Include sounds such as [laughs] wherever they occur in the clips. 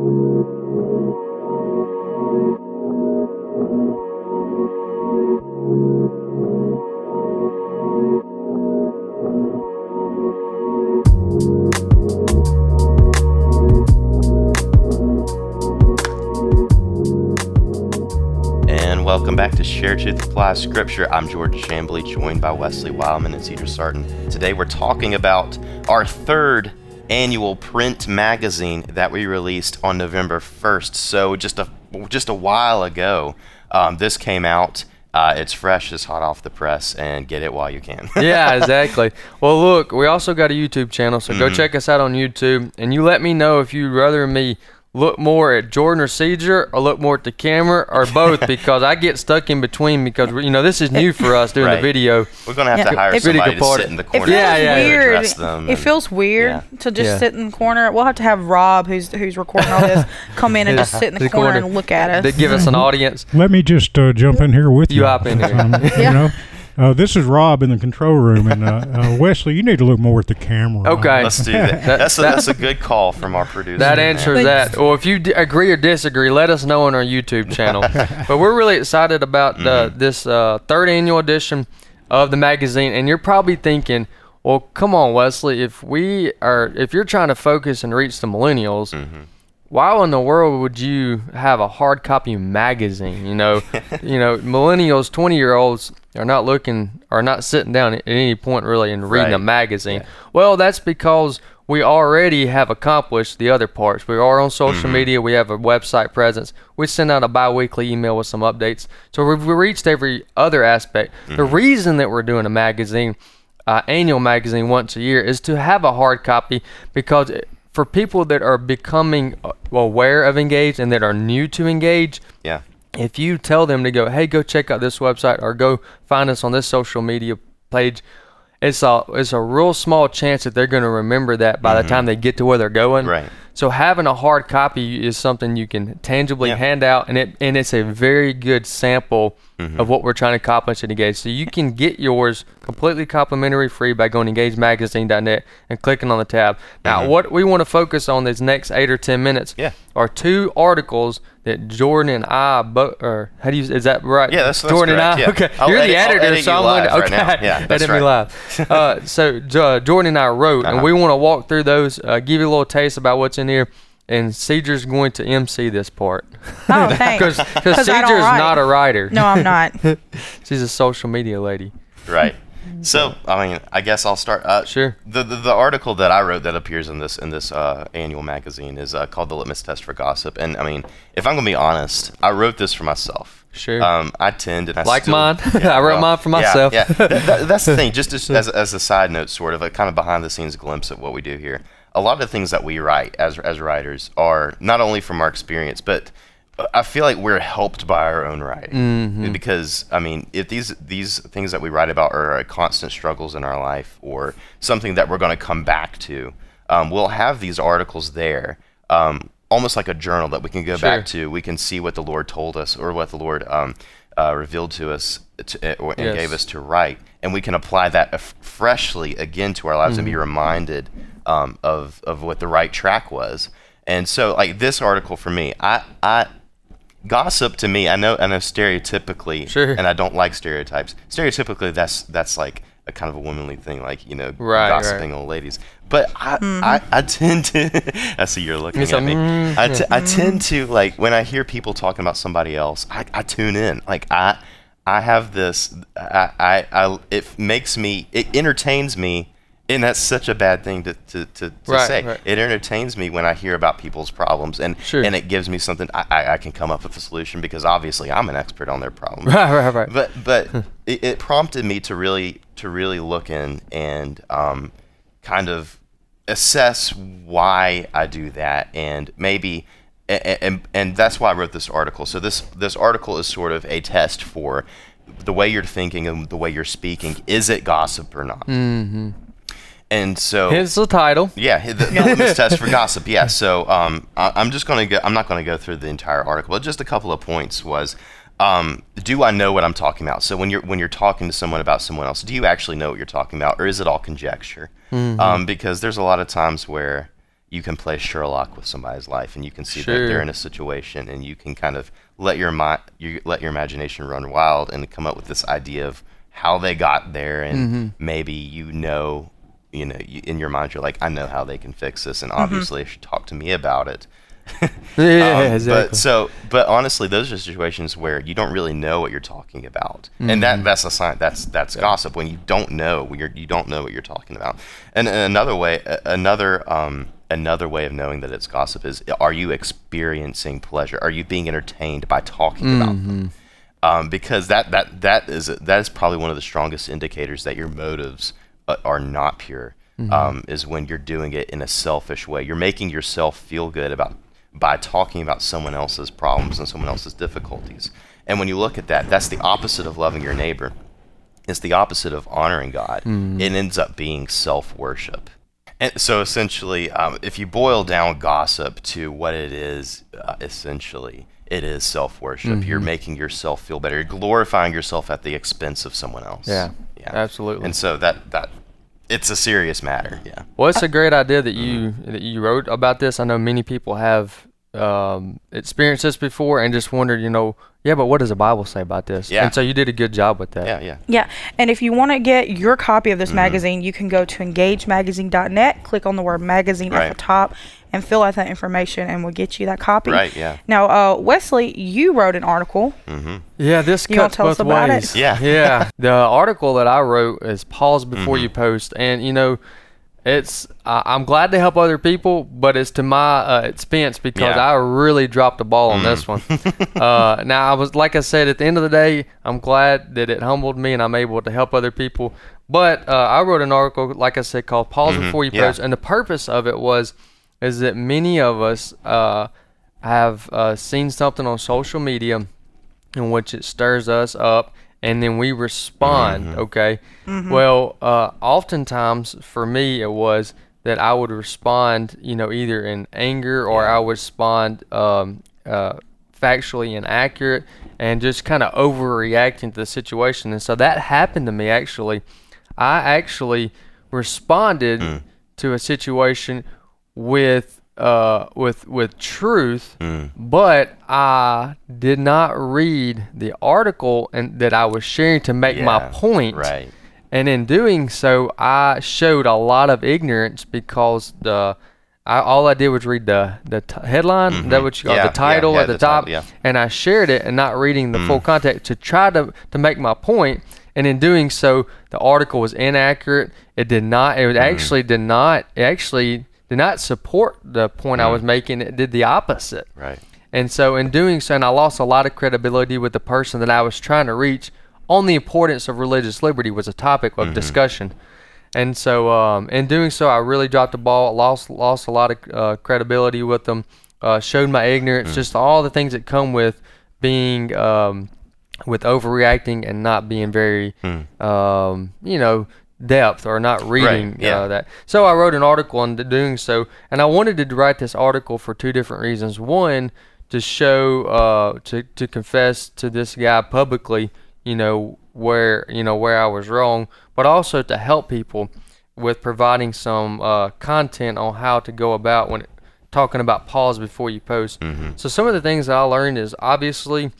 And welcome back to Share Truth Apply Scripture. I'm George Chambly, joined by Wesley Wildman and Cedar Sarton. Today we're talking about our third annual print magazine that we released on November 1st. So just a just a while ago, um, this came out. Uh, it's fresh, it's hot off the press, and get it while you can. [laughs] yeah, exactly. Well, look, we also got a YouTube channel, so go check us out on YouTube, and you let me know if you'd rather me look more at Jordan or Caesar or look more at the camera or both [laughs] because I get stuck in between because you know this is new for us doing Right. the video. We're gonna have Yeah. to hire If- somebody to part- sit in the It corner feels Yeah, yeah, yeah. weird. address them. It and- feels weird yeah. to just Yeah. sit in the corner. We'll have to have Rob, who's who's recording all this, come in and just sit in the, The corner, corner. and look at us. They us. give us an audience. Let me just uh, jump in here with you. You hop in here. Um, Yeah. You know, uh, this is Rob in the control room, and uh, uh, [laughs] Wesley, you need to look more at the camera. Okay. Let's do that. That- [laughs] That's a, that's a good call from our producer. That answers that. Or if you d- agree or disagree, let us know on our YouTube channel. [laughs] but we're really excited about uh, Mm-hmm. this uh, third annual edition of the magazine. And you're probably thinking, well, come on, Wesley. If we are, if you're trying to focus and reach the millennials, Mm-hmm. Why in the world would you have a hard copy magazine? You know, [laughs] you know, millennials, twenty year olds are not looking, are not sitting down at any point really and reading a Right. magazine. Well, that's because we already have accomplished the other parts. We are on social Mm-hmm. media. We have a website presence. We send out a bi-weekly email with some updates. So we've reached every other aspect. The Mm-hmm. reason that we're doing a magazine, uh, annual magazine once a year, is to have a hard copy because it- for people that are becoming uh, aware of Engage and that are new to Engage, Yeah. if you tell them to go, hey, go check out this website or go find us on this social media page, it's a it's a real small chance that they're going to remember that by the time they get to where they're going. Mm-hmm. Right. So having a hard copy is something you can tangibly Yeah. hand out, and it and it's a very good sample Mm-hmm. of what we're trying to accomplish at Engage. So you can get yours completely complimentary free by going to EngageMagazine.net and clicking on the tab. Now, what we want to focus on these next eight or ten minutes Mm-hmm. Yeah. are two articles that Jordan and I both or how do you is that right? Yeah, that's- that's Jordan correct, and I. yeah. Okay, I'll you're edit- the I'll editor, edit so I'm going to live okay. right. Yeah, [laughs] that's edit me right. live. [laughs] uh, so uh, Jordan and I wrote, and Uh-huh. we want to walk through those, uh, give you a little taste about what's in here. And Caesar's going to MC this part Oh, thanks. [laughs] because 'Cause I don't Caesar's write. not a writer. No, I'm not. she's a social media lady. Right. So, I mean, I guess I'll start. Uh, Sure. The, the the article that I wrote that appears in this in this uh, annual magazine is uh, called "The Litmus Test for Gossip," and I mean, if I'm gonna be honest, I wrote this for myself. Sure. Um, I tend and I Like still- mine. [laughs] I wrote mine for myself. Yeah, th- that's the thing. Just [laughs] as, as as a side note, sort of a kind of behind the scenes glimpse of what we do here. A lot of the things that we write as as writers are not only from our experience, but I feel like we're helped by our own writing Mm-hmm. because I mean, if these these things that we write about are uh, constant struggles in our life or something that we're going to come back to, um, we'll have these articles there, um, almost like a journal that we can go back to. We can see what the Lord told us or what the Lord um, uh, revealed to us to, uh, or, and Yes. gave us to write, and we can apply that af- freshly again to our lives and be Mm-hmm. reminded um, of of what the right track was. And so, like this article for me, I I gossip to me, I know I know stereotypically, Sure. and I don't like stereotypes. Stereotypically, that's that's like a kind of a womanly thing, like you know, Right, gossiping old ladies. But I, I, I tend to. [laughs] I see you're looking It's at a me. mm, I, t- I tend to like when I hear people talking about somebody else, I, I tune in. Like I, I have this. I, I, I, it makes me. It entertains me. And that's such a bad thing to, to, to, to Right, say. right. It entertains me when I hear about people's problems, and Sure. and it gives me something I, I, I can come up with a solution because obviously I'm an expert on their problems. [laughs] Right, right, right. But but [laughs] it, it prompted me to really to really look in and um, kind of assess why I do that, and maybe and, and and that's why I wrote this article. So this this article is sort of a test for the way you're thinking and the way you're speaking. Is it gossip or not? Mm-hmm. And so Here's the title. yeah, the, the litmus test for gossip. Yeah, so um, I, I'm just going to go. I'm not going to go through the entire article, but just a couple of points was, um, do I know what I'm talking about? So when you're when you're talking to someone about someone else, do you actually know what you're talking about, or is it all conjecture? Um, because there's a lot of times where you can play Sherlock with somebody's life, and you can see that they're in a situation, and you can kind of let your mi- you let your imagination run wild and come up with this idea of how they got there, and Mm-hmm. maybe you know, you know, you, in your mind you're like, I know how they can fix this, Mm-hmm. and obviously they should talk to me about it. [laughs] Yeah, Um, exactly. But so, but honestly, those are situations where you don't really know what you're talking about, and Mm-hmm. that that's a sign. That's that's gossip when you don't know when you're you don't know what you're talking about. And, and another way, another um another way of knowing that it's gossip is: are you experiencing pleasure? Are you being entertained by talking about Mm-hmm. them? Um, because that that that is that is probably one of the strongest indicators that your motives are not pure. Mm-hmm. Um, is when you're doing it in a selfish way. You're making yourself feel good about by talking about someone else's problems and someone else's difficulties. And when you look at that, that's the opposite of loving your neighbor. It's the opposite of honoring God. It ends up being self worship. And so essentially, um, if you boil down gossip to what it is, uh, essentially, it is self worship. You're making yourself feel better. You're glorifying yourself at the expense of someone else. Yeah, Yeah, absolutely. And so that that it's a serious matter. Yeah. Well, it's a great idea that you that you wrote about this. I know many people have um, experienced this before and just wondered, you know, yeah, but what does the Bible say about this? Yeah. And so you did a good job with that. Yeah. Yeah. Yeah, and if you want to get your copy of Mm-hmm. this magazine, you can go to engagemagazine.net, click on the word magazine at the top, and fill out that information, and we'll get you that copy. Right, yeah. Now, uh, Wesley, you wrote an article. Mm-hmm. Yeah, this You wanna cuts tell us both about it? Yeah. yeah. [laughs] The article that I wrote is pause before Mm-hmm. you post, and you know, it's I I'm glad to help other people, but it's to my uh, expense because Yeah. Mm-hmm. I really dropped the ball on this one. [laughs] uh, now I was like I said at the end of the day, I'm glad that it humbled me and I'm able to help other people. But uh, I wrote an article, like I said, called "Pause Before You Mm-hmm. Yeah. Post," and the purpose of it was is that many of us uh, have uh, seen something on social media in which it stirs us up and then we respond okay? Well uh, oftentimes for me it was that i would respond you know either in anger or i would respond um, uh, factually inaccurate and just kind of overreacting to the situation. And so that happened to me actually. I actually responded to a situation with uh, with with truth, but I did not read the article and that I was sharing to make my point. right. And in doing so, I showed a lot of ignorance because the I, all I did was read the the t- headline, is that what you call Mm-hmm. Yeah, the title yeah, at the, the title, top, yeah. and I shared it and not reading the Mm. full context to try to to make my point. And in doing so, the article was inaccurate. It did not. It Mm-hmm. actually did not. It actually did not support the point I Mm. was making. It did the opposite. Right. And so, in doing so, and I lost a lot of credibility with the person that I was trying to reach on the importance of religious liberty was a topic of discussion. And so, um, in doing so, I really dropped the ball, lost lost a lot of uh, credibility with them, uh, showed my ignorance, just all the things that come with being um, with overreacting and not being very, um, you know, depth or not reading yeah. uh, that. So I wrote an article on doing so, and I wanted to write this article for two different reasons. One, to show, uh, to to confess to this guy publicly, you know, where you know where I was wrong, but also to help people with providing some uh, content on how to go about when talking about pause before you post. So some of the things that I learned is obviously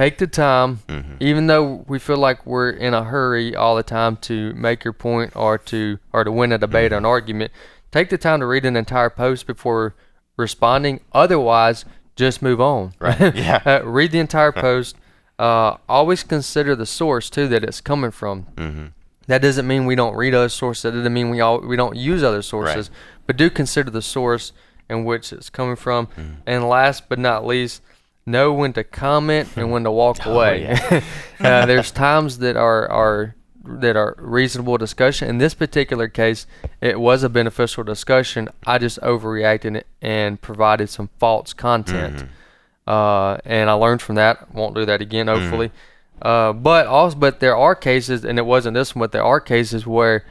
take the time, even though we feel like we're in a hurry all the time to make your point or to or to win a debate or an argument. Take the time to read an entire post before responding. Otherwise, just move on. Right, [laughs] yeah. uh, read the entire post. [laughs] Uh, always consider the source too that it's coming from. Mm-hmm. That doesn't mean we don't read other sources. That doesn't mean we all we don't use other sources. Right. But do consider the source in which it's coming from. Mm-hmm. And last but not least, know when to comment and when to walk [laughs] Oh, away. [laughs] uh, there's times that are are that are reasonable discussion. In this particular case, it was a beneficial discussion. I just overreacted and provided some false content. Mm-hmm. Uh, and I learned from that. Won't do that again, Mm-hmm. hopefully. Uh, but also, but there are cases, and it wasn't this one, but there are cases where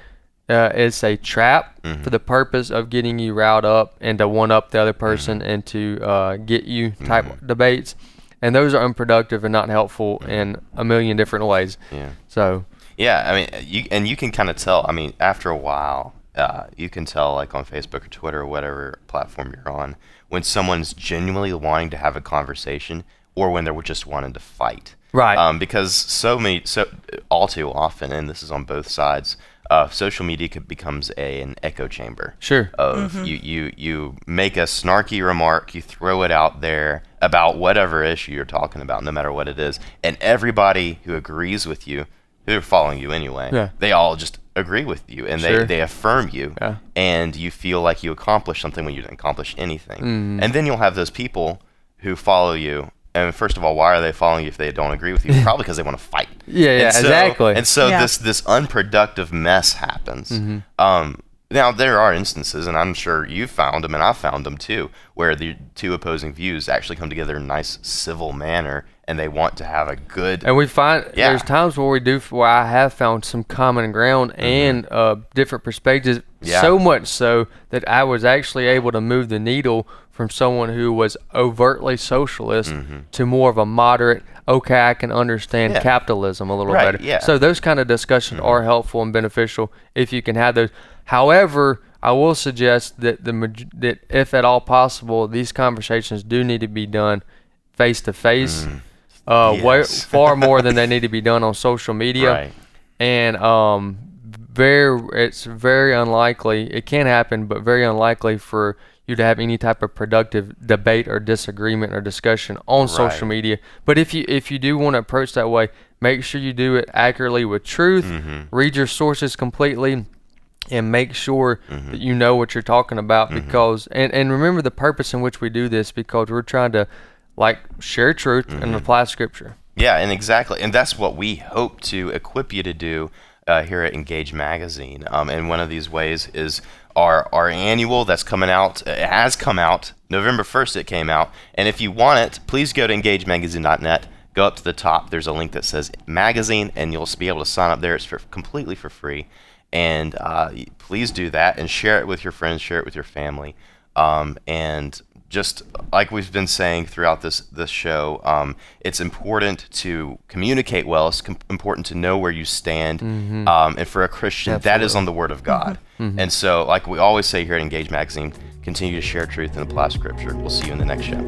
uh, it's a trap Mm-hmm. for the purpose of getting you riled up and to one up the other person Mm-hmm. and to uh, get you type debates. And those are unproductive and not helpful in a million different ways. Yeah. So, Yeah, I mean, you and you can kind of tell. I mean, after a while, uh, you can tell like on Facebook or Twitter or whatever platform you're on when someone's genuinely wanting to have a conversation or when they're just wanting to fight. Right. Um, because so many, so all too often, and this is on both sides, uh, social media becomes a an echo chamber. Sure. Of you, you, you make a snarky remark, you throw it out there about whatever issue you're talking about, no matter what it is, and everybody who agrees with you, who are following you anyway, Yeah. they all just agree with you and Sure. they, they affirm you, Yeah. and you feel like you accomplished something when you didn't accomplish anything. Mm-hmm. And then you'll have those people who follow you. And first of all, why are they following you if they don't agree with you? [laughs] Probably because they want to fight. Yeah, yeah, And so- exactly. And so Yeah. this this unproductive mess happens. Mm-hmm. Um, now there are instances, and I'm sure you found them, and I've found them too, where the two opposing views actually come together in a nice civil manner, and they want to have a good. And we find Yeah. there's times where we do where I have found some common ground and uh, different perspectives. Mm-hmm. Yeah. So much so that I was actually able to move the needle from someone who was overtly socialist to more of a moderate. Okay, I can understand Mm-hmm. Yeah. capitalism a little Right, better. yeah. Mm-hmm. So those kind of discussions are helpful and beneficial if you can have those. However, I will suggest that the that if at all possible, these conversations do need to be done face to face. Uh, way Mm-hmm. [laughs] Far more than they need to be done on social media. Right. And um, very, it's very unlikely. It can happen, but very unlikely for you to have any type of productive debate or disagreement or discussion on social media. But if you if you do want to approach that way, make sure you do it accurately with truth. Mm-hmm. Read your sources completely and make sure Mm-hmm. that you know what you're talking about because and, and remember the purpose in which we do this because we're trying to like share truth Mm-hmm. and apply scripture. Yeah, and exactly, and that's what we hope to equip you to do uh, here at Engage Magazine. Um, and one of these ways is our our annual that's coming out. It has come out November first. It came out, and if you want it, please go to EngageMagazine.net. Go up to the top. There's a link that says magazine, and you'll be able to sign up there. It's for completely for free, and uh, please do that and share it with your friends, share it with your family, um, and just like we've been saying throughout this this show, um, it's important to communicate well. It's com- important to know where you stand, um, and for a Christian, that is on the Word of God. And so, like we always say here at Engage Magazine, continue to share truth and apply Scripture. We'll see you in the next show.